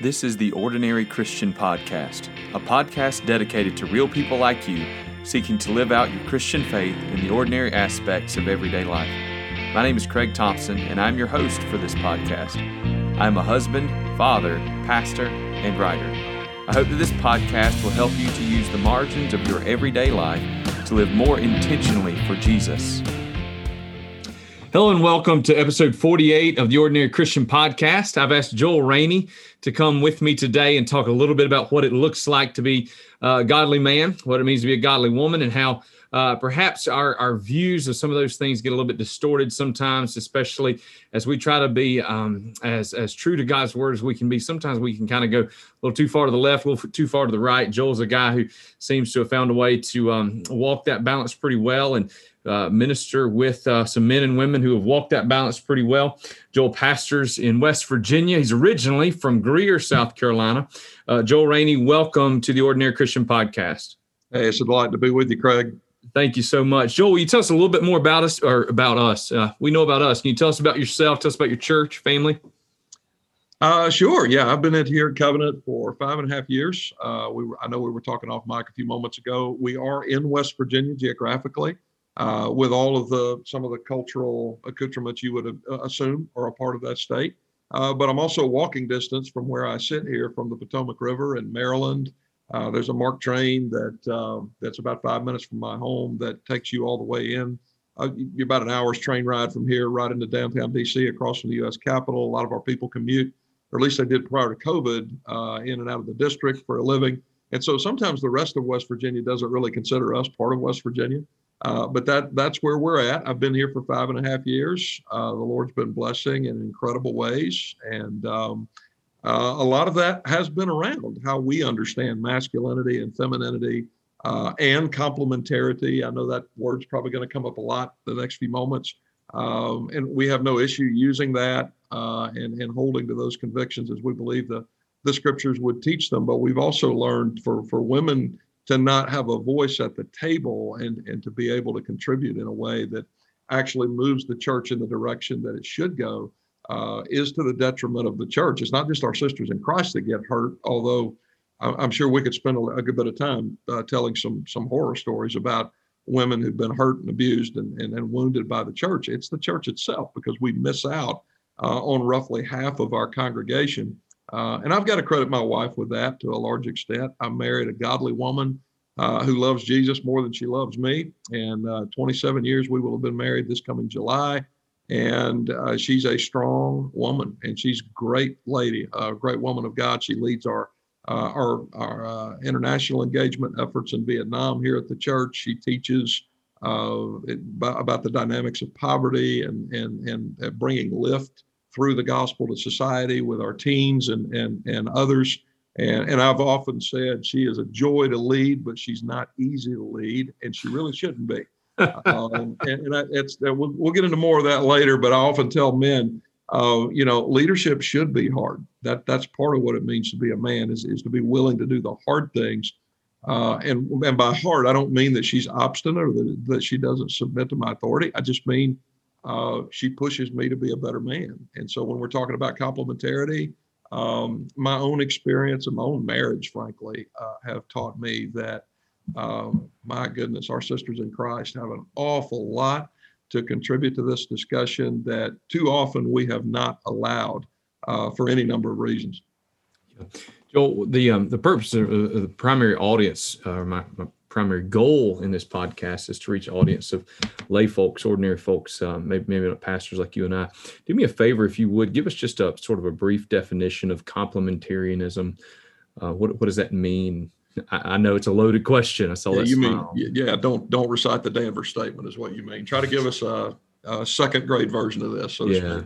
This is the Ordinary Christian Podcast, a podcast dedicated to real people like you seeking to live out your Christian faith in the ordinary aspects of everyday life. My name is Craig Thompson, and I'm your host for this podcast. I'm a husband, father, pastor, and writer. I hope that this podcast will help you to use the margins of your everyday life to live more intentionally for Jesus. Hello and welcome to episode 48 of the Ordinary Christian Podcast. I've asked Joel Rainey to come with me today and talk a little bit about what it looks like to be a godly man, what it means to be a godly woman, and how uh, perhaps our, our views of some of those things get a little bit distorted sometimes, especially as we try to be um, as, as true to God's word as we can be. Sometimes we can kind of go a little too far to the left, a little too far to the right. Joel's a guy who seems to have found a way to um, walk that balance pretty well. And uh, minister with uh, some men and women who have walked that balance pretty well. Joel pastors in West Virginia. He's originally from Greer, South Carolina. Uh, Joel Rainey, welcome to the Ordinary Christian Podcast. Hey, it's a delight to be with you, Craig. Thank you so much, Joel. Will you tell us a little bit more about us, or about us? Uh, we know about us. Can you tell us about yourself? Tell us about your church, family. Uh, sure. Yeah, I've been at here at Covenant for five and a half years. Uh, we were, I know we were talking off mic a few moments ago. We are in West Virginia geographically uh, with all of the some of the cultural accoutrements you would uh, assume are a part of that state. Uh, but I'm also walking distance from where I sit here from the Potomac River in Maryland. Uh, there's a MARC train that um, that's about five minutes from my home that takes you all the way in. Uh, you're about an hour's train ride from here, right into downtown DC, across from the U.S. Capitol. A lot of our people commute, or at least they did prior to COVID, uh, in and out of the district for a living. And so sometimes the rest of West Virginia doesn't really consider us part of West Virginia. Uh, but that that's where we're at. I've been here for five and a half years. Uh, the Lord's been blessing in incredible ways, and um, uh, a lot of that has been around how we understand masculinity and femininity uh, and complementarity. I know that word's probably going to come up a lot the next few moments, um, and we have no issue using that uh, and and holding to those convictions as we believe the the scriptures would teach them. But we've also learned for for women to not have a voice at the table and, and to be able to contribute in a way that actually moves the church in the direction that it should go uh, is to the detriment of the church. It's not just our sisters in Christ that get hurt, although I'm sure we could spend a, good bit of time uh, telling some some horror stories about women who've been hurt and abused and, and, and wounded by the church. It's the church itself because we miss out uh, on roughly half of our congregation uh, and I've got to credit my wife with that to a large extent. I married a godly woman uh, who loves Jesus more than she loves me. And uh, 27 years we will have been married this coming July. And uh, she's a strong woman, and she's a great lady, a great woman of God. She leads our uh, our, our uh, international engagement efforts in Vietnam here at the church. She teaches it, about the dynamics of poverty and and and bringing lift through the gospel to society with our teens and and and others. And and I've often said she is a joy to lead, but she's not easy to lead, and she really shouldn't be. um, and, and I, it's we'll, we'll get into more of that later. But I often tell men, uh, you know, leadership should be hard. That that's part of what it means to be a man is is to be willing to do the hard things. Uh, and and by hard, I don't mean that she's obstinate or that, that she doesn't submit to my authority. I just mean uh, she pushes me to be a better man. And so when we're talking about complementarity, um, my own experience and my own marriage, frankly, uh, have taught me that, um, my goodness, our sisters in Christ have an awful lot to contribute to this discussion that too often we have not allowed uh, for any number of reasons. Joel, the um, the purpose of, of the primary audience, uh, my, my primary goal in this podcast is to reach an audience of lay folks, ordinary folks, um, maybe, maybe not pastors like you and I. Do me a favor, if you would, give us just a sort of a brief definition of complementarianism. Uh, what, what does that mean? I, I, know it's a loaded question. I saw yeah, that. You smile. mean, yeah, don't, don't recite the Danvers statement is what you mean. Try to give us a, a second grade version of this. So yeah.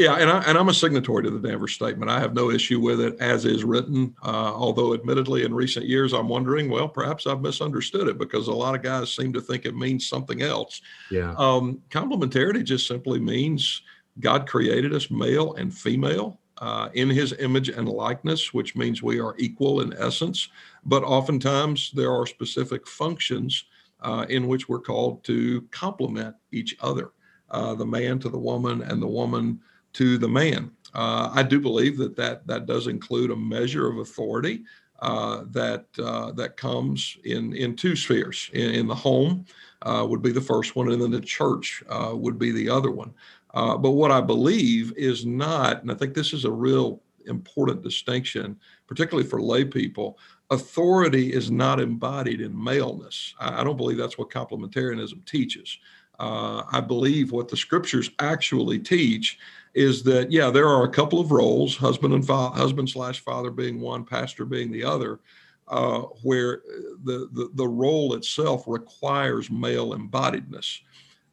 Yeah, and, I, and I'm a signatory to the Danvers statement. I have no issue with it as is written. Uh, although, admittedly, in recent years, I'm wondering, well, perhaps I've misunderstood it because a lot of guys seem to think it means something else. Yeah. Um, complementarity just simply means God created us male and female uh, in his image and likeness, which means we are equal in essence. But oftentimes, there are specific functions uh, in which we're called to complement each other. Uh, the man to the woman and the woman to the man. Uh, I do believe that, that that does include a measure of authority uh, that uh, that comes in in two spheres. In, in the home uh, would be the first one, and then the church uh, would be the other one. Uh, but what I believe is not, and I think this is a real important distinction, particularly for lay people. Authority is not embodied in maleness. I, I don't believe that's what complementarianism teaches. I believe what the scriptures actually teach is that yeah, there are a couple of roles, husband and fa- husband slash father being one, pastor being the other, uh, where the, the the role itself requires male embodiedness,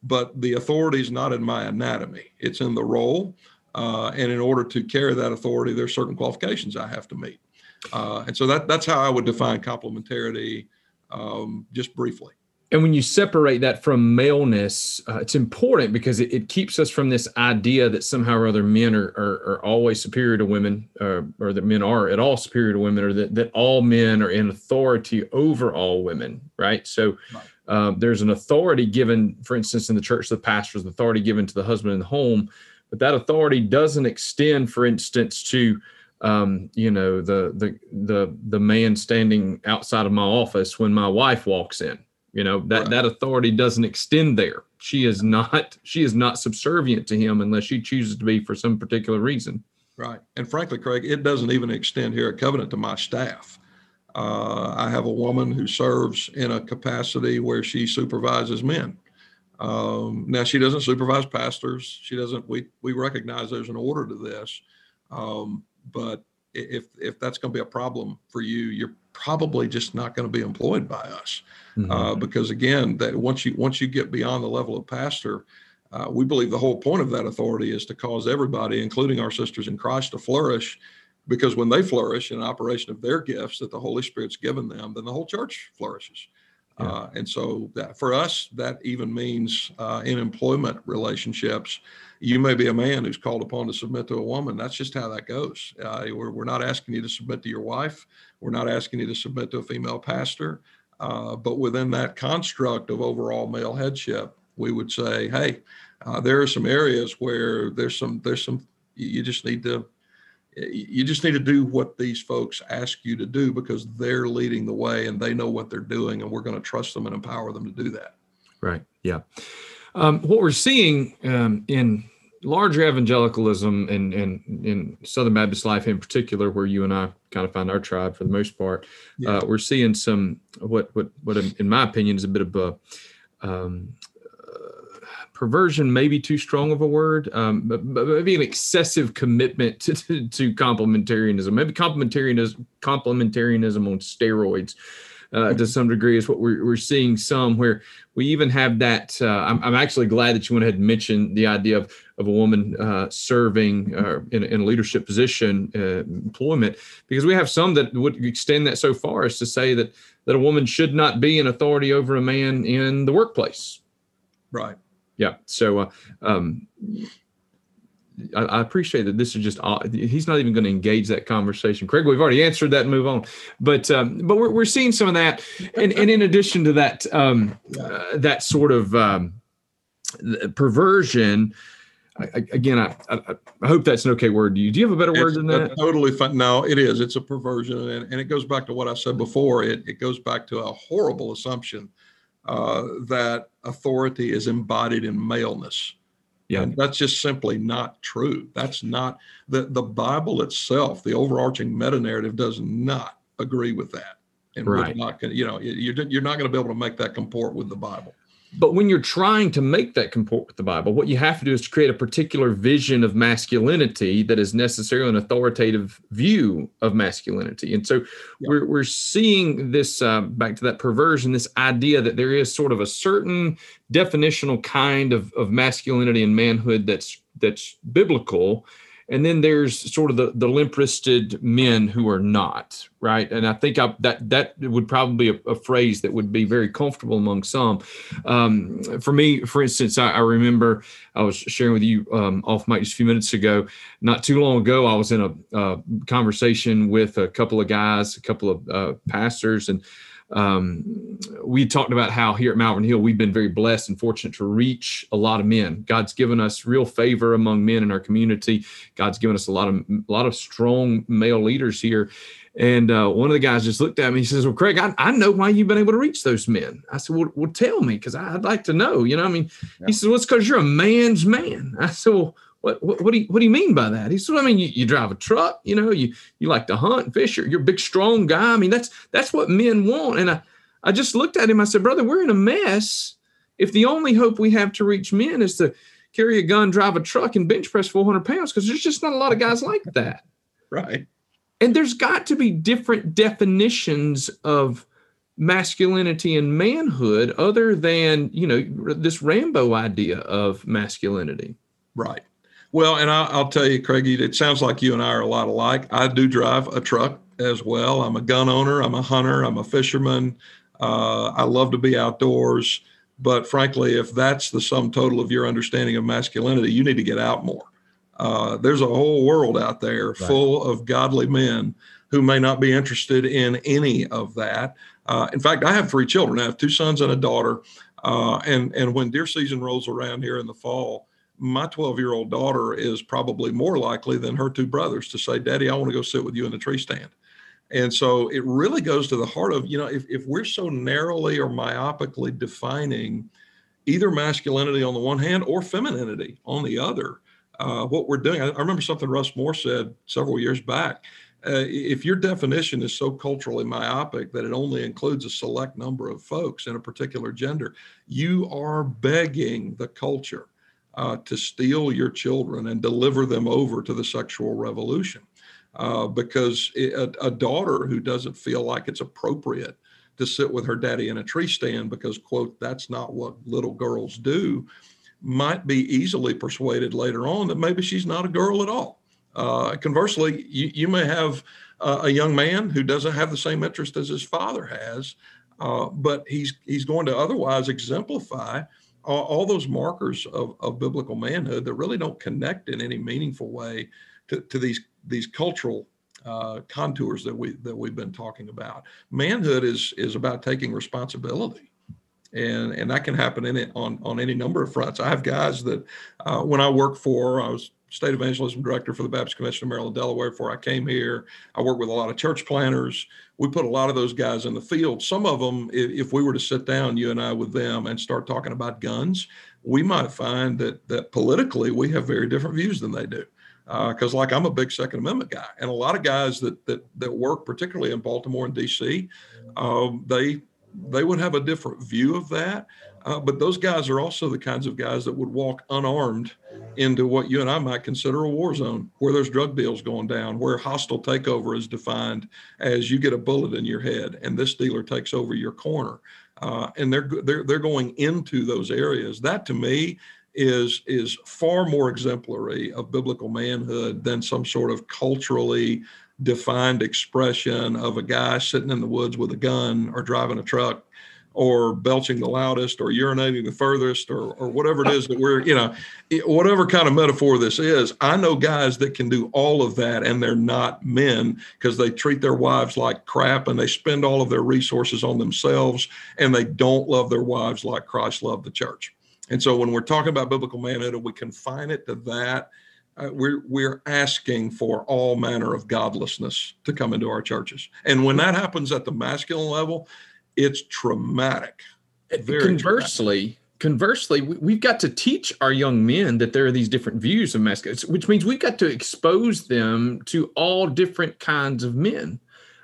but the authority is not in my anatomy; it's in the role. Uh, and in order to carry that authority, there's certain qualifications I have to meet. Uh, and so that that's how I would define complementarity, um, just briefly and when you separate that from maleness, uh, it's important because it, it, keeps us from this idea that somehow or other men are, are, are always superior to women, uh, or that men are at all superior to women, or that, that all men are in authority over all women, right? So. Um, there's an authority given, for instance, in the church, the pastor's authority given to the husband in the home, but that authority doesn't extend, for instance, to um, you know the the the the man standing outside of my office when my wife walks in you know that right. that authority doesn't extend there. She is not she is not subservient to him unless she chooses to be for some particular reason. Right, and frankly, Craig, it doesn't even extend here at Covenant to my staff. Uh, I have a woman who serves in a capacity where she supervises men. Um, now she doesn't supervise pastors. She doesn't. We we recognize there's an order to this, um, but if if that's going to be a problem for you, you're probably just not going to be employed by us. Mm-hmm. uh, because again that once you once you get beyond the level of pastor uh, we believe the whole point of that authority is to cause everybody including our sisters in christ to flourish. Because when they flourish in operation of their gifts that the holy spirit's given them then the whole church flourishes yeah. uh, and so that for us that even means uh, in employment relationships you may be a man who's called upon to submit to a woman. That's just how that goes. Uh, we're, we're not asking you to submit to your wife. We're not asking you to submit to a female pastor. Uh, but within that construct of overall male headship, we would say, hey, uh, there are some areas where there's some there's some you just need to you just need to do what these folks ask you to do because they're leading the way and they know what they're doing and we're going to trust them and empower them to do that right yeah um, what we're seeing um, in larger evangelicalism and in, in Southern Baptist life in particular, where you and I kind of find our tribe for the most part, yeah. uh, we're seeing some what what what in my opinion is a bit of a um, perversion, maybe too strong of a word, um, but, but, maybe an excessive commitment to, to, to complementarianism, maybe complementarianism complementarianism on steroids uh, to some degree is what we're, we're seeing some where we even have that. Uh, I'm, I'm actually glad that you went ahead and mentioned the idea of, of a woman uh, serving uh, in, in, a leadership position, uh, employment, because we have some that would extend that so far as to say that that a woman should not be an authority over a man in the workplace. Right. Yeah. So, uh, um, I, I, appreciate that this is just he's not even going to engage that conversation. Craig, we've already answered that and move on. But um, but we're, we're seeing some of that, and, and in addition to that um, uh, that sort of um, perversion. I, again, I, I, I, hope that's an okay word to you. Do you have a better word than that? Totally fine. No, it is. It's a perversion, and, and it goes back to what I said before. It it goes back to a horrible assumption uh, that authority is embodied in maleness. Yeah. And that's just simply not true. That's not the, the Bible itself, the overarching meta narrative does not agree with that. And right. not going you know, you're, you're not going to be able to make that comport with the Bible. But when you're trying to make that comport with the Bible, what you have to do is to create a particular vision of masculinity that is necessarily an authoritative view of masculinity. And so yeah. we're, we're seeing this uh, back to that perversion, this idea that there is sort of a certain definitional kind of, of masculinity and manhood that's that's biblical and then there's sort of the the limp-wristed men who are not right? And i think I, that that would probably be a, a, phrase that would be very comfortable among some. Um, for me for instance I, I, remember i was sharing with you um, off mic just a few minutes ago. Not too long ago i was in a, a conversation with a couple of guys a couple of uh, pastors and um, we talked about how here at Malvern Hill we've been very blessed and fortunate to reach a lot of men. God's given us real favor among men in our community. God's given us a lot of a lot of strong male leaders here. And uh, one of the guys just looked at me. He says, "Well, Craig, I, I know why you've been able to reach those men." I said, "Well, well tell me, because I'd like to know." You know, I mean, yeah. he said, "Well, it's because you're a man's man." I said, "Well." What, what, what, do you what do you mean by that? He said, I mean, you, you drive a truck, you know, you you like to hunt and fish. You're, you're a big, strong guy. I mean, that's that's what men want. And I I just looked at him. I said, brother, we're in a mess. If the only hope we have to reach men is to carry a gun, drive a truck, and bench press 400 pounds, because there's just not a lot of guys like that. Right. And there's got to be different definitions of masculinity and manhood other than, you know, this Rambo idea of masculinity. Right. Well, and I, will tell you, Craig, it sounds like you and I are a lot alike. I do drive a truck as well. I'm a gun owner, I'm a hunter, I'm a fisherman. Uh, I love to be outdoors. But frankly, if that's the sum total of your understanding of masculinity, you need to get out more. Uh, there's a whole world out there right. full of godly men who may not be interested in any of that. Uh, in fact, I have three children. I have two sons and a daughter. Uh, and and when deer season rolls around here in the fall, my 12 year old daughter is probably more likely than her two brothers to say, "Daddy, I want to go sit with you in the tree stand." And so it really goes to the heart of, you know, if, if we're so narrowly or myopically defining either masculinity on the one hand or femininity on the other, uh, what we're doing, I, I, remember something Russ Moore said several years back. Uh, if your definition is so culturally myopic that it only includes a select number of folks in a particular gender, you are begging the culture uh, to steal your children and deliver them over to the sexual revolution. Uh, because a, a daughter who doesn't feel like it's appropriate to sit with her daddy in a tree stand because quote that's not what little girls do might be easily persuaded later on that maybe she's not a girl at all. Uh, conversely you, you may have uh, a young man who doesn't have the same interest as his father has uh, but he's he's going to otherwise exemplify all, all those markers of, of biblical manhood that really don't connect in any meaningful way to, to these these cultural uh, contours that we that we've been talking about. Manhood is is about taking responsibility, and and that can happen in it on on any number of fronts. I have guys that uh, when I work for, I was state evangelism director for the Baptist Convention of Maryland, Delaware before I came here. I work with a lot of church planters. We put a lot of those guys in the field. Some of them, if, we were to sit down, you and I, with them and start talking about guns, we might find that that politically we have very different views than they do because uh, like I'm a big Second Amendment guy, and a lot of guys that that that work, particularly in Baltimore and D.C., um, they they would have a different view of that. Uh, but those guys are also the kinds of guys that would walk unarmed into what you and I might consider a war zone, where there's drug deals going down, where hostile takeover is defined as you get a bullet in your head and this dealer takes over your corner. Uh, and they're they're they're going into those areas. That to me is is far more exemplary of biblical manhood than some sort of culturally defined expression of a guy sitting in the woods with a gun or driving a truck or belching the loudest or urinating the furthest or, or whatever it is that we're you know whatever kind of metaphor this is i know guys that can do all of that and they're not men because they treat their wives like crap and they spend all of their resources on themselves and they don't love their wives like christ loved the church. And so when we're talking about biblical manhood and we confine it to that, uh, we're we're asking for all manner of godlessness to come into our churches. And when that happens at the masculine level, it's traumatic. Very conversely, traumatic. conversely, we've got to teach our young men that there are these different views of masculinity, which means we've got to expose them to all different kinds of men.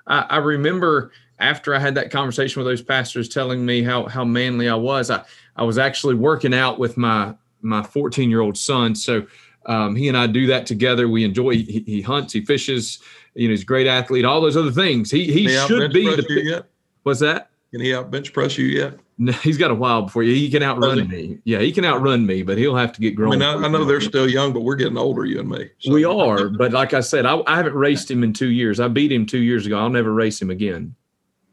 I, I remember after I had that conversation with those pastors telling me how how manly I was, I I was actually working out with my my 14 year old son. So um, he and I do that together. We enjoy. He, he, hunts. He fishes. You know, he's a great athlete. All those other things. He he, he should be the. Yet? What's that? Can he out bench press you yet? No, he's got a while before you. He can outrun me. Yeah, he can outrun me, but he'll have to get grown. I mean, I, I know they're still young, but we're getting older, you and me. So. We are, but like I said, I, I haven't raced him in two years. I beat him two years ago. I'll never race him again.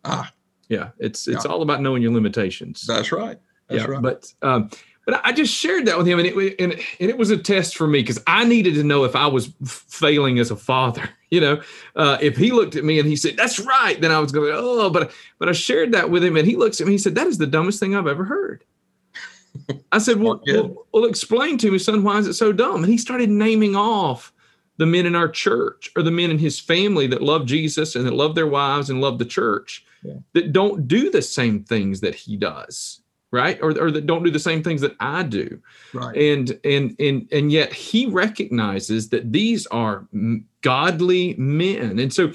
Ah, yeah, it's it's yeah. all about knowing your limitations. That's right. That's yeah, right. but um, but I just shared that with him, and it and, and it was a test for me because I needed to know if I was failing as a father. You know, uh, if he looked at me and he said, "That's right," then I was going, "Oh," but but I shared that with him, and he looks at me. And he said, "That is the dumbest thing I've ever heard." I said, well, well, well, explain to me, son, why is it so dumb? And he started naming off the men in our church or the men in his family that love Jesus and that love their wives and love the church yeah. that don't do the same things that he does right? Or, or that don't do the same things that i do. Right. And and and and yet he recognizes that these are godly men. And so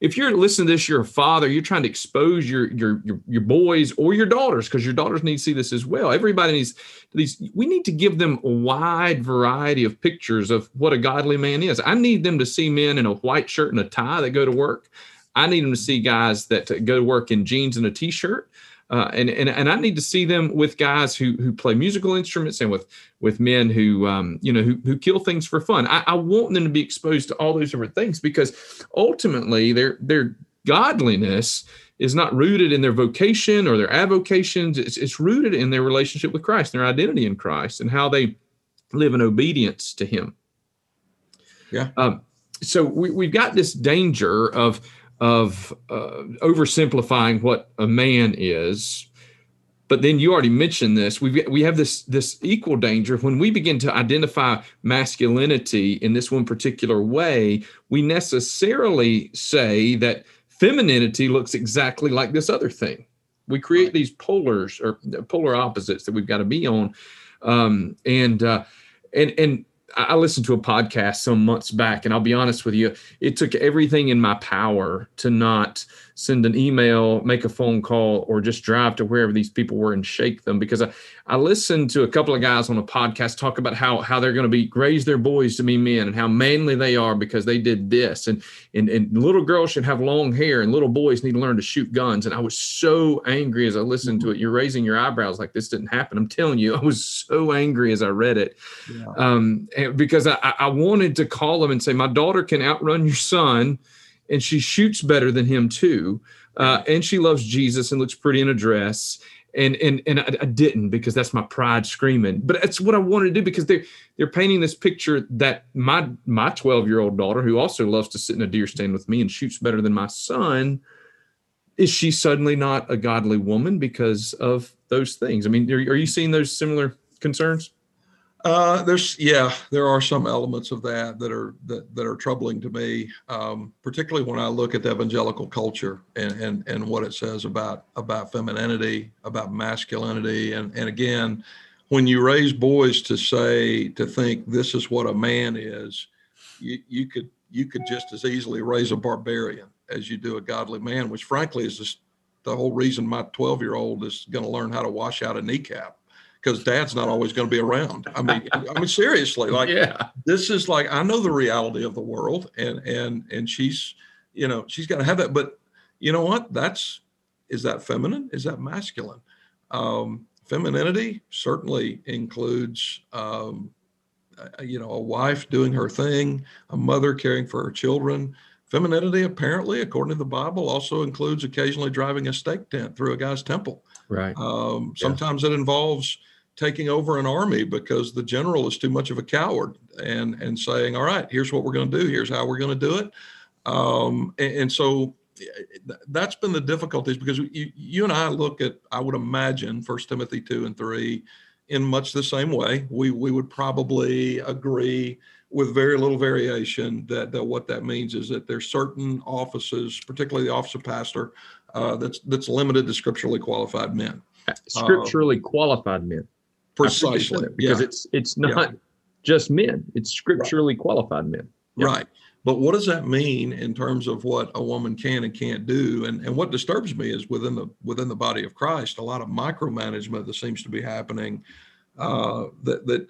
if you're listening to this you're a father you're trying to expose your your your, your boys or your daughters because your daughters need to see this as well. Everybody needs these we need to give them a wide variety of pictures of what a godly man is. I need them to see men in a white shirt and a tie that go to work. I need them to see guys that go to work in jeans and a t-shirt uh, and, and and I need to see them with guys who who play musical instruments and with with men who um, you know who who kill things for fun. I, I want them to be exposed to all those different things because ultimately their their godliness is not rooted in their vocation or their avocations. It's, it's rooted in their relationship with Christ, their identity in Christ, and how they live in obedience to Him. Yeah. Um, so we, we've got this danger of of uh, oversimplifying what a man is. But then you already mentioned this. We we have this this equal danger. When we begin to identify masculinity in this one particular way we necessarily say that femininity looks exactly like this other thing. We create these polars or polar opposites that we've got to be on. Um, and uh, and and I listened to a podcast some months back, and I'll be honest with you, it took everything in my power to not send an email, make a phone call, or just drive to wherever these people were and shake them. Because I, I listened to a couple of guys on a podcast talk about how how they're going to be raise their boys to be men and how manly they are because they did this, and and and little girls should have long hair and little boys need to learn to shoot guns. And I was so angry as I listened to it. You're raising your eyebrows like this didn't happen. I'm telling you, I was so angry as I read it, yeah. um, because I, I wanted to call them and say, my daughter can outrun your son and she shoots better than him too. Uh, and she loves Jesus and looks pretty in a dress. And and and I, I, didn't because that's my pride screaming. But it's what I wanted to do because they're they're painting this picture that my my 12 year old daughter, who also loves to sit in a deer stand with me and shoots better than my son, is she suddenly not a godly woman because of those things? I mean, are, are you seeing those similar concerns? Uh, there's yeah, there are some elements of that that are that, that are troubling to me, um, particularly when I look at the evangelical culture and, and and what it says about about femininity, about masculinity, and and again, when you raise boys to say to think this is what a man is, you, you could you could just as easily raise a barbarian as you do a godly man, which frankly is just the whole reason my 12 year old is going to learn how to wash out a kneecap because dad's not always going to be around. I mean, I mean, seriously, like yeah. this is like, I know the reality of the world and, and, and she's, you know, she's got to have that, but you know what, that's, is that feminine? Is that masculine? Um, femininity certainly includes, um, you know, a wife doing her thing, a mother caring for her children. Femininity, apparently, according to the Bible, also includes occasionally driving a stake tent through a guy's temple. Right. Um, sometimes yeah. it involves taking over an army because the general is too much of a coward and and saying all right here's what we're going to do. Here's how we're going to do it. Um, and, and, so that's been the difficulties because you, you and i look at i would imagine first timothy 2 and 3 in much the same way. We we would probably agree with very little variation that, that what that means is that there's certain offices particularly the office of pastor uh, that's that's limited to scripturally qualified men. Scripturally uh, qualified men Precisely. because yeah. it's it's not yeah. just men, it's scripturally right. qualified men. Yeah. Right. But what does that mean in terms of what a woman can and can't do? And and what disturbs me is within the within the body of Christ, a lot of micromanagement that seems to be happening uh, that that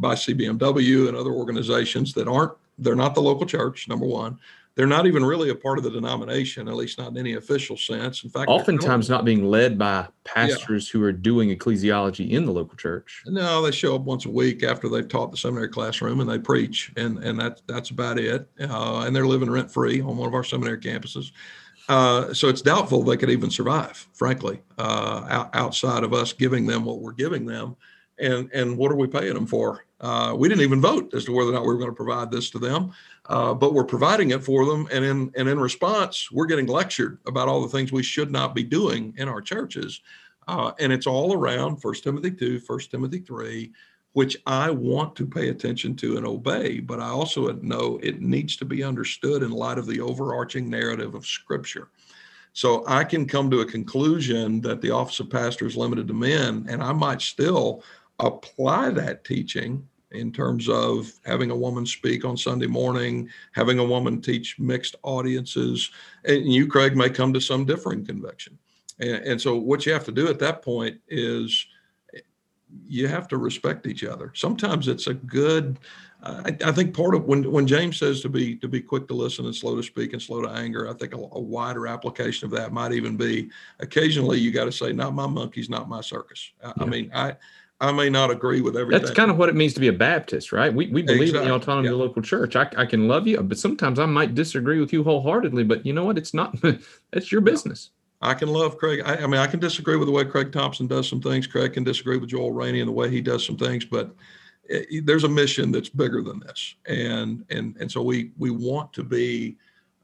by CBMW and other organizations that aren't they're not the local church, number one they're not even really a part of the denomination, at least not in any official sense. In fact, oftentimes not being led by pastors yeah. who are doing ecclesiology in the local church. No, they show up once a week after they've taught the seminary classroom and they preach, and and that's that's about it. Uh, and they're living rent free on one of our seminary campuses. Uh, so it's doubtful they could even survive, frankly, uh, out, outside of us giving them what we're giving them and and what are we paying them for? Uh, we didn't even vote as to whether or not we were going to provide this to them, uh, but we're providing it for them. And in and in response, we're getting lectured about all the things we should not be doing in our churches. Uh, and it's all around First Timothy 2, 1 Timothy 3, which I want to pay attention to and obey, but I also know it needs to be understood in light of the overarching narrative of Scripture. So I can come to a conclusion that the office of pastor is limited to men, and I might still apply that teaching in terms of having a woman speak on Sunday morning, having a woman teach mixed audiences. And you, Craig, may come to some differing conviction. And, and so what you have to do at that point is you have to respect each other. Sometimes it's a good. Uh, I, I, think part of when when James says to be to be quick to listen and slow to speak and slow to anger, I think a, a wider application of that might even be occasionally you got to say, "Not my monkeys, not my circus." I, yeah. I mean, I I may not agree with everything. That's kind of what it means to be a Baptist, right? We, we believe exactly. in the autonomy yeah. of the local church. I, I can love you, but sometimes I might disagree with you wholeheartedly. But you know what? It's not. that's your business. I can love Craig. I, I, mean, I can disagree with the way Craig Thompson does some things. Craig can disagree with Joel Rainey and the way he does some things, but it, there's a mission that's bigger than this, and and and so we we want to be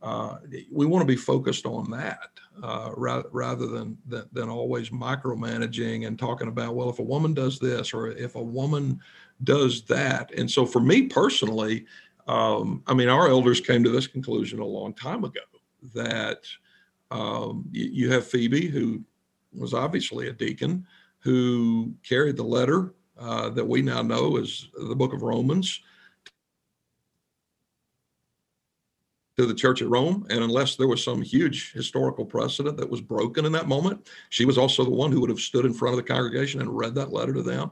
uh, we want to be focused on that uh, rather than, than than always micromanaging and talking about well if a woman does this or if a woman does that. And so for me personally, um, I mean, our elders came to this conclusion a long time ago that um, you, you, have Phoebe, who was obviously a deacon, who carried the letter uh, that we now know as the book of Romans to the church at Rome. And unless there was some huge historical precedent that was broken in that moment, she was also the one who would have stood in front of the congregation and read that letter to them.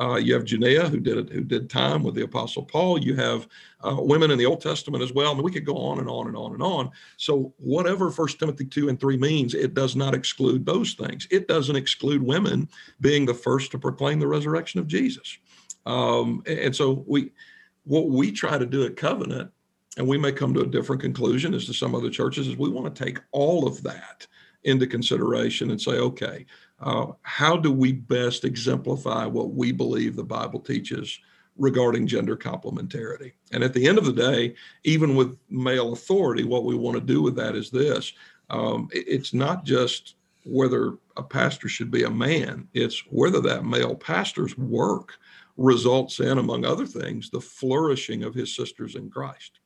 Uh, you have Junia, who did it, who did time with the Apostle Paul. You have uh, women in the Old Testament as well. I mean, we could go on and on and on and on. So whatever First Timothy two and three means, it does not exclude those things. It doesn't exclude women being the first to proclaim the resurrection of Jesus. Um, and so we, what we try to do at Covenant, and we may come to a different conclusion as to some other churches, is we want to take all of that into consideration and say, okay, uh, how do we best exemplify what we believe the Bible teaches regarding gender complementarity? And at the end of the day, even with male authority, what we want to do with that is this um, it's not just whether a pastor should be a man, it's whether that male pastor's work results in, among other things, the flourishing of his sisters in Christ.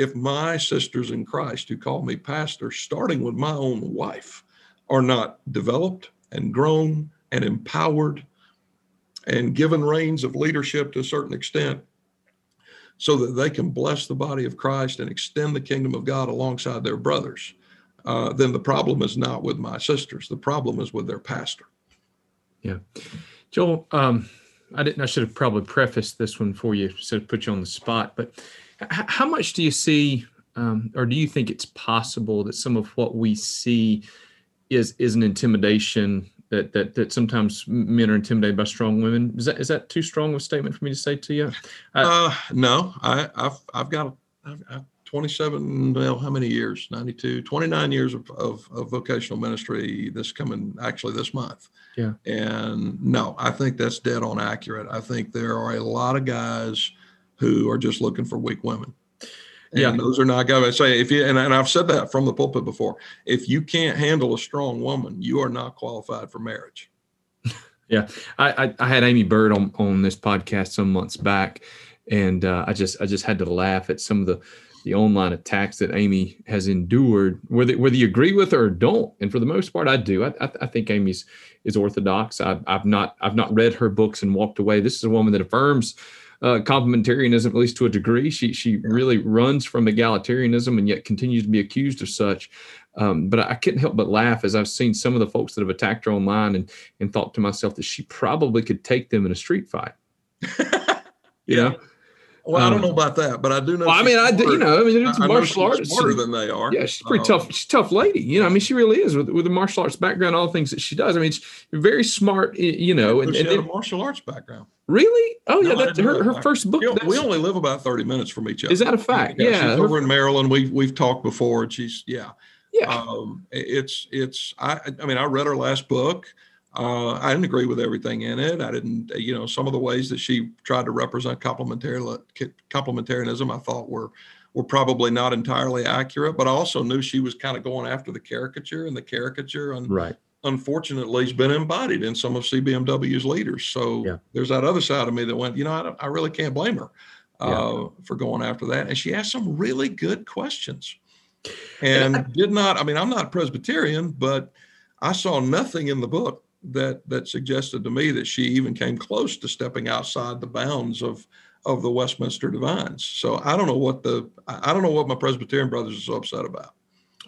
If my sisters in Christ who call me pastor, starting with my own wife, are not developed, and grown and empowered and given reins of leadership to a certain extent so that they can bless the body of Christ and extend the kingdom of God alongside their brothers, uh, then the problem is not with my sisters. The problem is with their pastor. Yeah. Joel, um, I didn't, I should have probably prefaced this one for you, so put you on the spot, but how much do you see, um, or do you think it's possible that some of what we see is is an intimidation that that that sometimes men are intimidated by strong women. Is that is that too strong of a statement for me to say to you? I, uh, no, I, have I've got I've, I've 27 well how many years? 92 29 years of, of, of, vocational ministry this coming actually this month. Yeah. And no i think that's dead on accurate. I think there are a lot of guys who are just looking for weak women and yeah. those are not guys. I say if you and, and I've said that from the pulpit before. If you can't handle a strong woman, you are not qualified for marriage. yeah, I, I, I had Aimee Byrd on on this podcast some months back, and uh, I just I just had to laugh at some of the the online attacks that Aimee has endured, whether whether you agree with her or don't. And for the most part, I do. I, I, I think Aimee's is orthodox. I, I've not I've not read her books and walked away. This is a woman that affirms uh, complementarianism, at least to a degree. She she really runs from egalitarianism and yet continues to be accused of such. Um, but I couldn't help but laugh as I've seen some of the folks that have attacked her online and and thought to myself that she probably could take them in a street fight. you yeah. know. Well, um, I don't know about that, but I do know. Well, I mean, I do, you know, I mean, it's I martial arts smarter than they are. Yeah, she's pretty um, tough. She's a tough lady. You know, I mean, she really is with with the martial arts background, all the things that she does. I mean, she's very smart. You know, and, she and, had a martial arts background. Really? Oh, yeah. No, that's her, her first book. Know, we only live about 30 minutes from each other. Is that a fact? Yeah. yeah. She's over in Maryland. We've, we've talked before. And she's, yeah. Yeah. Um, it's, it's, I, I mean, I read her last book. Uh, I didn't agree with everything in it. I didn't, you know, some of the ways that she tried to represent complementarianism, I thought were were probably not entirely accurate. But I also knew she was kind of going after the caricature, and the caricature, and right. Unfortunately, has been embodied in some of CBMW's leaders. So Yeah. there's that other side of me that went, you know, I, I really can't blame her uh, Yeah. for going after that. And she asked some really good questions, And and did not. I mean, I'm not Presbyterian, but I saw nothing in the book that that suggested to me that she even came close to stepping outside the bounds of of the Westminster Divines. So I don't know what the I I don't know what my Presbyterian brothers are so upset about.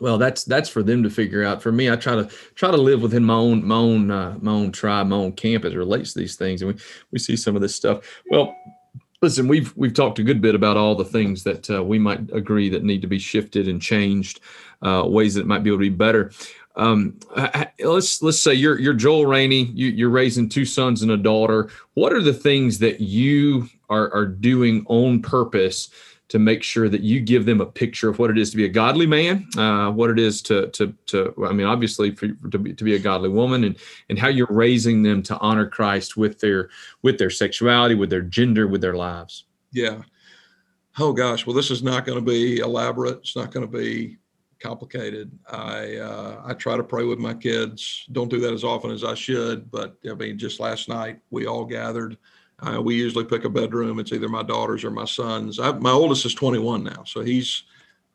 Well, that's that's for them to figure out. For me, I try to try to live within my own my own uh, my own tribe, my own camp as relates to these things, and we we see some of this stuff. Well, listen, we've we've talked a good bit about all the things that uh, we might agree that need to be shifted and changed, uh, ways that might be able to be better. Um, let's let's say you're you're Joel Rainey. You, you're raising two sons and a daughter. What are the things that you are are doing on purpose? To make sure that you give them a picture of what it is to be a godly man, uh, what it is to to to I mean, obviously for, to be to be a godly woman, and and how you're raising them to honor Christ with their with their sexuality, with their gender, with their lives. Yeah. Oh gosh. Well, this is not going to be elaborate. It's not going to be complicated. I uh, I try to pray with my kids. Don't do that as often as I should, but I mean, just last night we all gathered. Uh, we usually pick a bedroom. It's either my daughters or my sons. I, my oldest is 21 now, so he's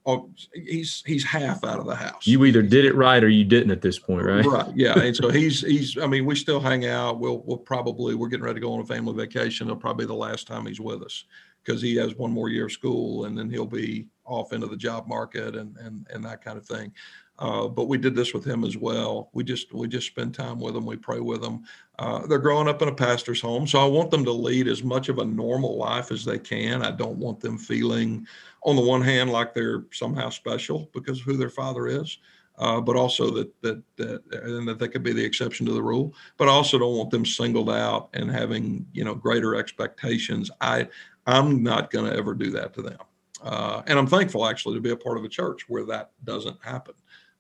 oh, he's he's half out of the house. You either did it right or you didn't at this point, right? Right. Yeah. And so he's he's. I mean, we still hang out. We'll we'll probably we're getting ready to go on a family vacation. It'll probably be the last time he's with us because he has one more year of school and then he'll be off into the job market and and and that kind of thing. Uh, but we did this with him as well. We just we just spend time with them. We pray with them. Uh, they're growing up in a pastor's home, so I want them to lead as much of a normal life as they can. I don't want them feeling, on the one hand, like they're somehow special because of who their father is, uh, but also that that that and that they could be the exception to the rule. But I also don't want them singled out and having you know greater expectations. I I'm not going to ever do that to them, uh, and I'm thankful actually to be a part of a church where that doesn't happen.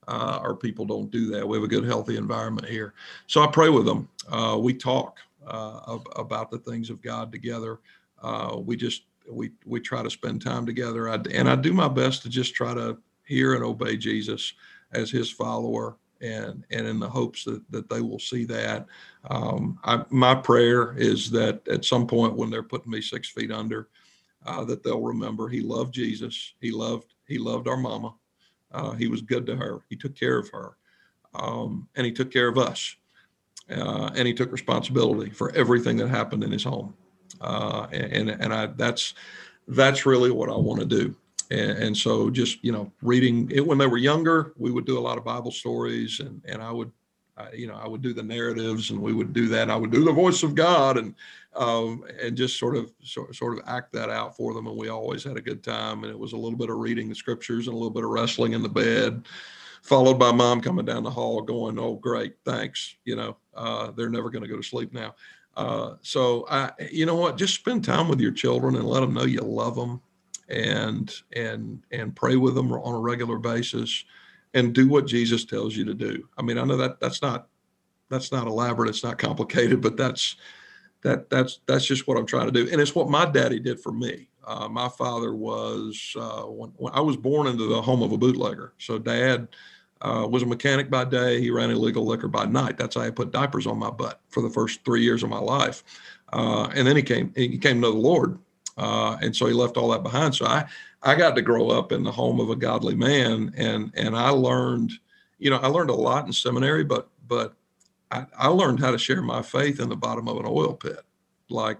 Uh, our people don't do that. We have a good, healthy environment here. So I pray with them. Uh, we talk uh, ab- about the things of God together. Uh, we just we we try to spend time together. I, and I do my best to just try to hear and obey Jesus as His follower, and and in the hopes that that they will see that. Um, I, my prayer is that at some point when they're putting me six feet under, uh, that they'll remember He loved Jesus. He loved He loved our mama. Uh, he was good to her. He took care of her, um, and he took care of us, uh, and he took responsibility for everything that happened in his home. Uh, and and I that's that's really what I want to do. And, and so just you know, reading it when they were younger, we would do a lot of Bible stories, and and I would. I, you know, I would do the narratives, and we would do that. I would do the voice of God, and um, and just sort of sort, sort of act that out for them. And we always had a good time. And it was a little bit of reading the scriptures and a little bit of wrestling in the bed, followed by mom coming down the hall going, "Oh, great, thanks." You know, uh, they're never going to go to sleep now. Uh, so I, you know what? Just spend time with your children and let them know you love them, and and and pray with them on a regular basis, and do what Jesus tells you to do. I mean, I know that that's not that's not elaborate. It's not complicated, but that's that that's that's just what I'm trying to do, and it's what my daddy did for me. Uh, my father was uh, when, when I was born into the home of a bootlegger. So dad uh, was a mechanic by day. He ran illegal liquor by night. That's how I put diapers on my butt for the first three years of my life. Uh, and then he came he came to the Lord, uh, and so he left all that behind. So I I got to grow up in the home of a godly man, and and I learned, you know, I learned a lot in seminary, but but I, I learned how to share my faith in the bottom of an oil pit, like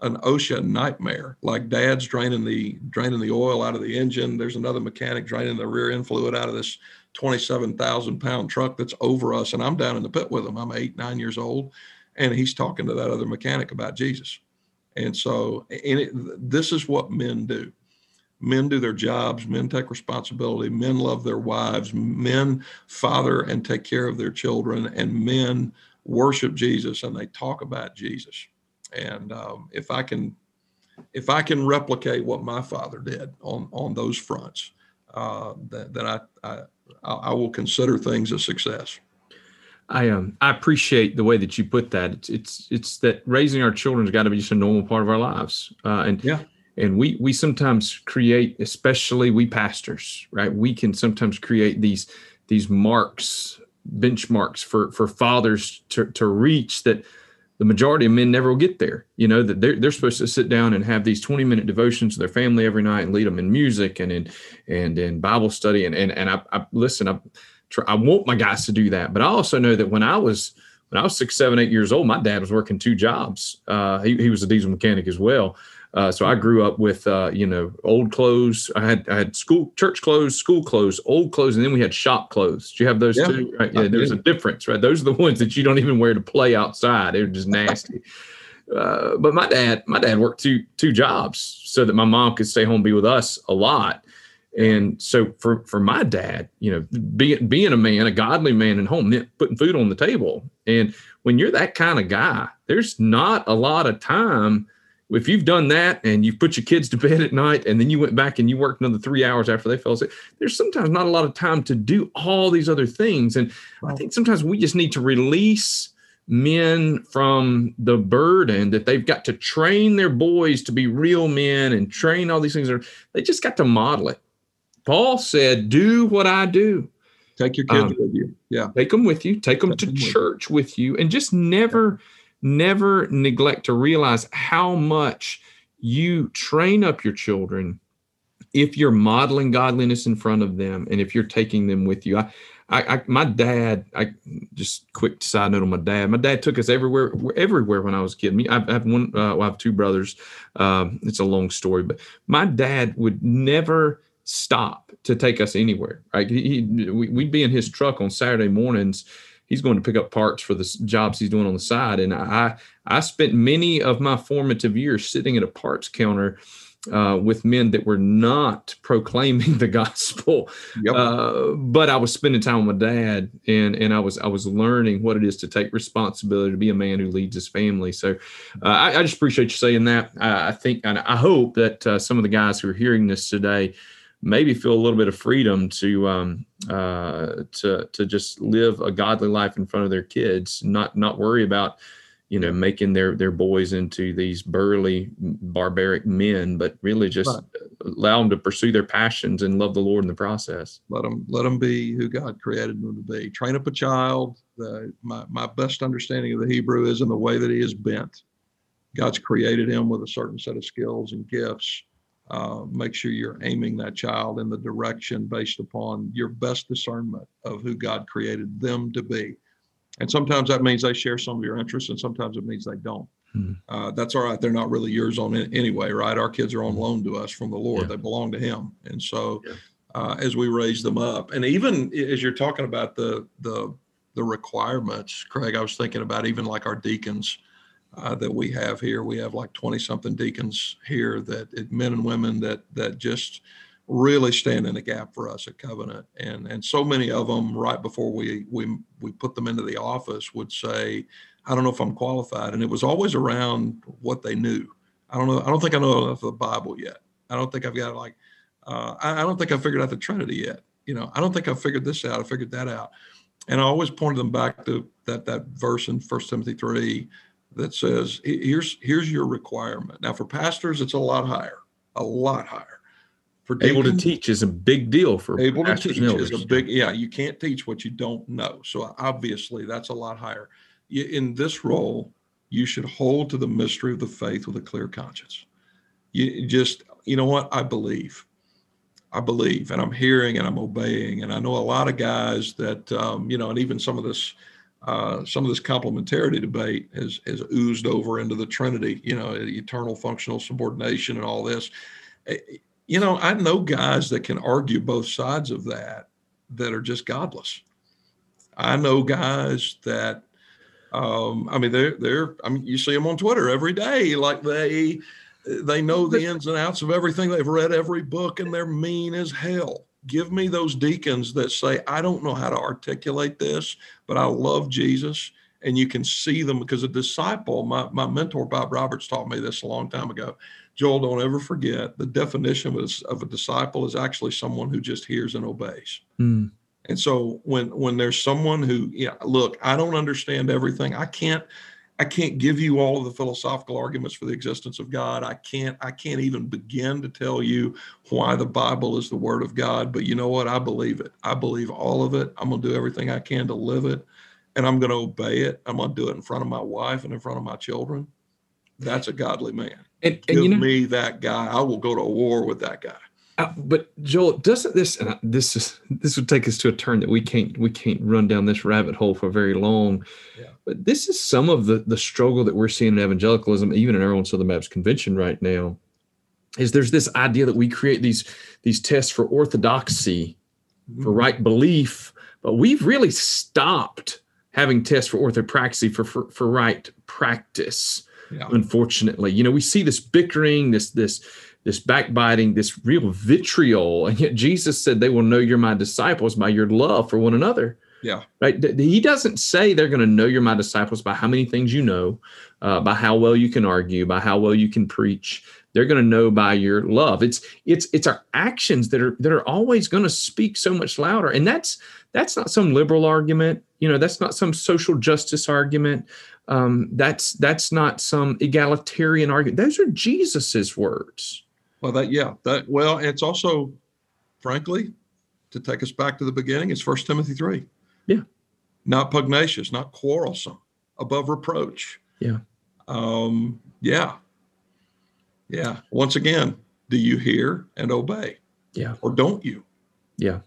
an OSHA nightmare. Like dad's draining the draining the oil out of the engine. There's another mechanic draining the rear end fluid out of this 27,000 pound truck that's over us, and I'm down in the pit with him. I'm eight nine years old, and he's talking to that other mechanic about Jesus. And so, and it, this is what men do. Men do their jobs. Men take responsibility. Men love their wives. Men father and take care of their children. And men worship Jesus and they talk about Jesus. And um, if I can, if I can replicate what my father did on on those fronts, uh, then, then I, I I will consider things a success. I um I appreciate the way that you put that. It's it's it's that raising our children has got to be just a normal part of our lives. Uh, and yeah, and we we sometimes create, especially we pastors, right? We can sometimes create these these marks, benchmarks for for fathers to to reach that the majority of men never will get there. You know that they're they're supposed to sit down and have these twenty minute devotions to their family every night and lead them in music and in and in Bible study and and and I, I listen I I want my guys to do that. But I also know that when I was when I was six, seven, eight years old, my dad was working two jobs. Uh, he, he was a diesel mechanic as well. Uh, so I grew up with uh, you know old clothes. I had I had school church clothes, school clothes, old clothes, and then we had shop clothes. Do you have those yeah, too? Right? Yeah, there's a difference, right? Those are the ones that you don't even wear to play outside. They're just nasty. uh, but my dad, my dad worked two two jobs so that my mom could stay home and be with us a lot. And so for for my dad, you know, being being a man, a godly man in home meant putting food on the table. And when you're that kind of guy, there's not a lot of time. If you've done that and you've put your kids to bed at night and then you went back and you worked another three hours after they fell asleep, there's sometimes not a lot of time to do all these other things. And I think sometimes we just need to release men from the burden that they've got to train their boys to be real men and train all these things. They just got to model it Paul said, "Do what I do." Take your kids um, with you. Yeah, take them with you. Take them take to them church with. with you, and just never, never neglect to realize how much you train up your children if you're modeling godliness in front of them and if you're taking them with you. I, I, I, my dad, I just quick side note on my dad. My dad took us everywhere, everywhere when I was a kid. I have one, uh, well, I have two brothers. Um, it's a long story, but my dad would never stop to take us anywhere. Right? He, he, we'd be in his truck on Saturday mornings. He's going to pick up parts for the jobs he's doing on the side, and I I spent many of my formative years sitting at a parts counter uh, with men that were not proclaiming the gospel. Yep. Uh, but I was spending time with my dad, and and I was I was learning what it is to take responsibility to be a man who leads his family. So uh, I, I, just appreciate you saying that. I, I think and I hope that uh, some of the guys who are hearing this today maybe feel a little bit of freedom to um, uh, to to just live a godly life in front of their kids, not not worry about you know making their their boys into these burly barbaric men, but really just right. allow them to pursue their passions and love the Lord in the process. Let them let them be who God created them to be. Train up a child. The, my my best understanding of the Hebrew is in the way that he is bent. God's created him with a certain set of skills and gifts uh, make sure you're aiming that child in the direction based upon your best discernment of who God created them to be. And sometimes that means they share some of your interests, and sometimes it means they don't. Hmm. Uh, that's all right. They're not really yours on it anyway, right? Our kids are on hmm. loan to us from the Lord. Yeah. They belong to Him, and so yeah. uh, as we raise them up, and even as you're talking about the the the requirements, Craig, I was thinking about even like our deacons uh, that we have here. We have like 20 something deacons here that men and women that that just really stand in the gap for us at Covenant. And and so many of them right before we we we put them into the office would say, I don't know if I'm qualified. And it was always around what they knew. I don't know. I don't think I know enough of the Bible yet. I don't think I've got like uh, I, I don't think I figured out the Trinity yet. You know, I don't think I figured this out. I figured that out. And I always pointed them back to that that verse in First Timothy three that says here's here's your requirement. Now for pastors, it's a lot higher, a lot higher. For able to teach is a big deal for able to teach is a big yeah. You can't teach what you don't know, so obviously that's a lot higher. In this role, you should hold to the mystery of the faith with a clear conscience. You just you know what I believe. I believe, and I'm hearing, and I'm obeying, and I know a lot of guys that um, you know, and even some of this uh, some of this complementarity debate has, has oozed over into the Trinity, you know, eternal functional subordination and all this. Eh, you know, I know guys that can argue both sides of that that are just godless. I know guys that, um, I mean, they're, they're, I mean, you see them on Twitter every day, like they, they know the ins and outs of everything. They've read every book and they're mean as hell give me those deacons that say, I don't know how to articulate this, but I love Jesus. And you can see them because a disciple, my, my mentor, Bob Roberts, taught me this a long time ago. Joel, don't ever forget the definition of, of a disciple is actually someone who just hears and obeys. Mm. And so when when there's someone who, yeah, look, I don't understand everything. I can't I can't give you all of the philosophical arguments for the existence of God. I can't I can't even begin to tell you why the Bible is the word of God, but you know what? I believe it. I believe all of it. I'm going to do everything I can to live it and I'm going to obey it. I'm going to do it in front of my wife and in front of my children. That's a godly man. And, and Give you know, me that guy. I will go to war with that guy. Uh, but Joel, doesn't this and this is this would take us to a turn that we can't we can't run down this rabbit hole for very long. Yeah. But this is some of the the struggle that we're seeing in evangelicalism, even in our own Southern Baptist Convention right now. Is there's this idea that we create these these tests for orthodoxy, mm-hmm. for right belief, but we've really stopped having tests for orthopraxy for for, for right practice. Yeah. Unfortunately, you know, we see this bickering, this this this backbiting, this real vitriol. And yet Jesus said, They will know you're my disciples by your love for one another. Yeah. Right. He doesn't say they're going to know you're my disciples by how many things you know, uh, by how well you can argue, by how well you can preach. They're going to know by your love. It's it's it's our actions that are that are always going to speak so much louder. And that's that's not some liberal argument. You know, that's not some social justice argument. Um, that's that's not some egalitarian argument. Those are Jesus's words. Well, that yeah, that well, it's also, frankly, to take us back to the beginning, it's First Timothy three. Yeah. Not pugnacious, not quarrelsome, above reproach. Yeah. Um, yeah. Yeah. Once again, do you hear and obey? Yeah. Or don't you? Yeah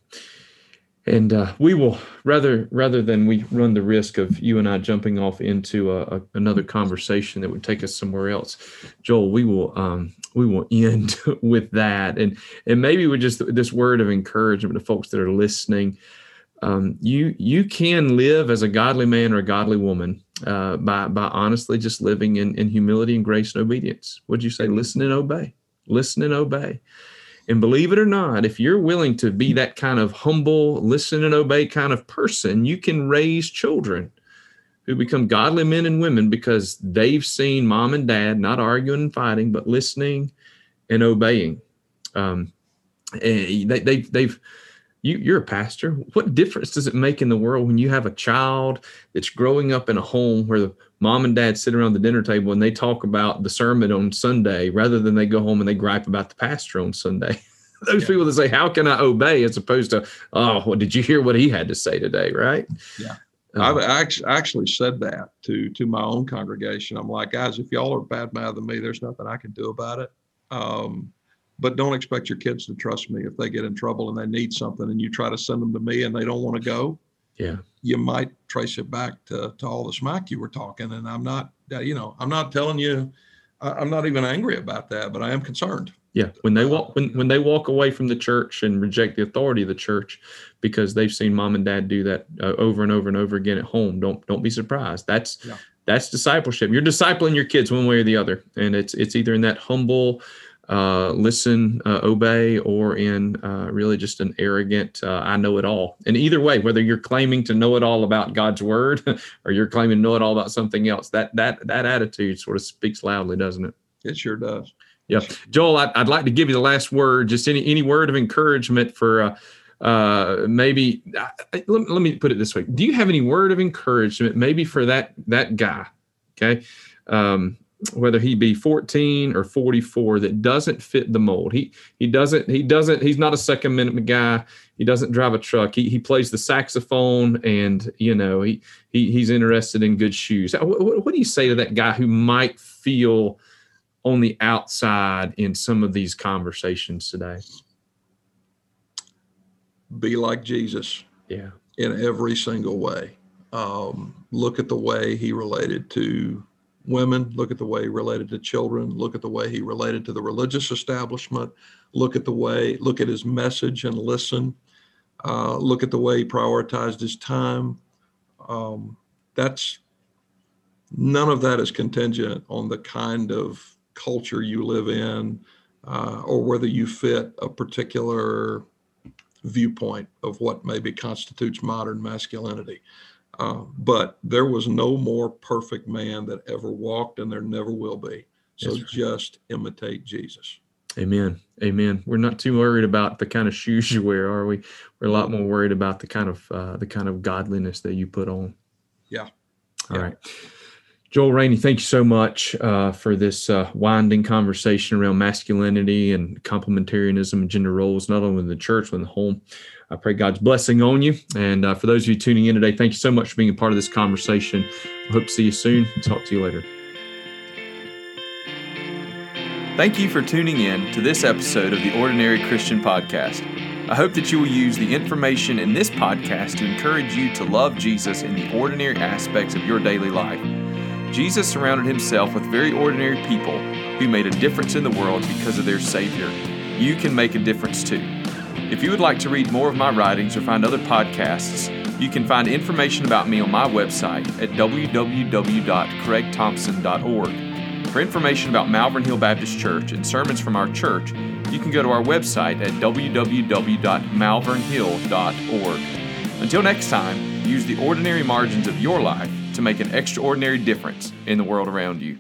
and uh, we will rather rather than we run the risk of you and I jumping off into a, a, another conversation that would take us somewhere else, Joel, we will um, we will end with that, and and maybe with just this word of encouragement to folks that are listening. Um, you you can live as a godly man or a godly woman uh, by by honestly just living in, in humility and grace and obedience. Would you say? Listen and obey. Listen and obey. And believe it or not, if you're willing to be that kind of humble, listen and obey kind of person, you can raise children who become godly men and women because they've seen mom and dad not arguing and fighting, but listening and obeying. Um, and eh, they, they, they've, you, you're a pastor. What difference does it make in the world when you have a child that's growing up in a home where the mom and dad sit around the dinner table and they talk about the sermon on Sunday rather than they go home and they gripe about the pastor on Sunday? Those yeah. people that say, "How can I obey?" as opposed to, "Oh, well, did you hear what he had to say today?" Right? Yeah. Um, I've actually said that to to my own congregation. I'm like, guys, if y'all are bad mad than me, there's nothing I can do about it. Um, but don't expect your kids to trust me if they get in trouble and they need something and you try to send them to me and they don't want to go yeah. You might trace it back to, to all the smack you were talking and i'm not you know i'm not telling you i'm not even angry about that but i am concerned. Yeah. When they walk when, when they walk away from the church and reject the authority of the church because they've seen mom and dad do that uh, over and over and over again at home don't don't be surprised. That's yeah. that's discipleship. You're discipling your kids one way or the other and it's it's either in that humble uh, listen, uh, obey, or in uh, really just an arrogant, uh, I know it all. And either way, whether you're claiming to know it all about God's word or you're claiming to know it all about something else, that that that attitude sort of speaks loudly, doesn't it? It sure does. Yeah, Joel, I'd, I'd like to give you the last word. Just any any word of encouragement for. Uh, uh, maybe let, let me put it this way do you have any word of encouragement maybe for that that guy okay um, whether he be 14 or 44 that doesn't fit the mold. He he doesn't he doesn't he's not a Second Amendment guy. He doesn't drive a truck. He he plays the saxophone and you know he, he he's interested in good shoes. What, what do you say to that guy who might feel on the outside in some of these conversations today? Be like Jesus. Yeah. In every single way. Um, look at the way he related to women, look at the way he related to children, look at the way he related to the religious establishment, look at the way, look at his message and listen, uh, look at the way he prioritized his time. Um, that's none of that is contingent on the kind of culture you live in uh, or whether you fit a particular viewpoint of what maybe constitutes modern masculinity. Uh, but there was no more perfect man that ever walked, and there never will be. So just imitate Jesus. Amen. Amen. We're not too worried about the kind of shoes you wear, are we? We're a lot more worried about the kind of uh, the kind of godliness that you put on. Yeah. All yeah. right. Joel Rainey, thank you so much uh, for this uh, winding conversation around masculinity and complementarianism and gender roles, not only in the church, but in the home. I pray God's blessing on you. And uh, for those of you tuning in today, thank you so much for being a part of this conversation. I hope to see you soon. Talk to you later. Thank you for tuning in to this episode of the Ordinary Christian Podcast. I hope that you will use the information in this podcast to encourage you to love Jesus in the ordinary aspects of your daily life. Jesus surrounded himself with very ordinary people who made a difference in the world because of their Savior. You can make a difference too. If you would like to read more of my writings or find other podcasts, you can find information about me on my website at www.craigthompson.org. For information about Malvern Hill Baptist Church and sermons from our church, you can go to our website at www.malvernhill.org. Until next time, use the ordinary margins of your life to make an extraordinary difference in the world around you.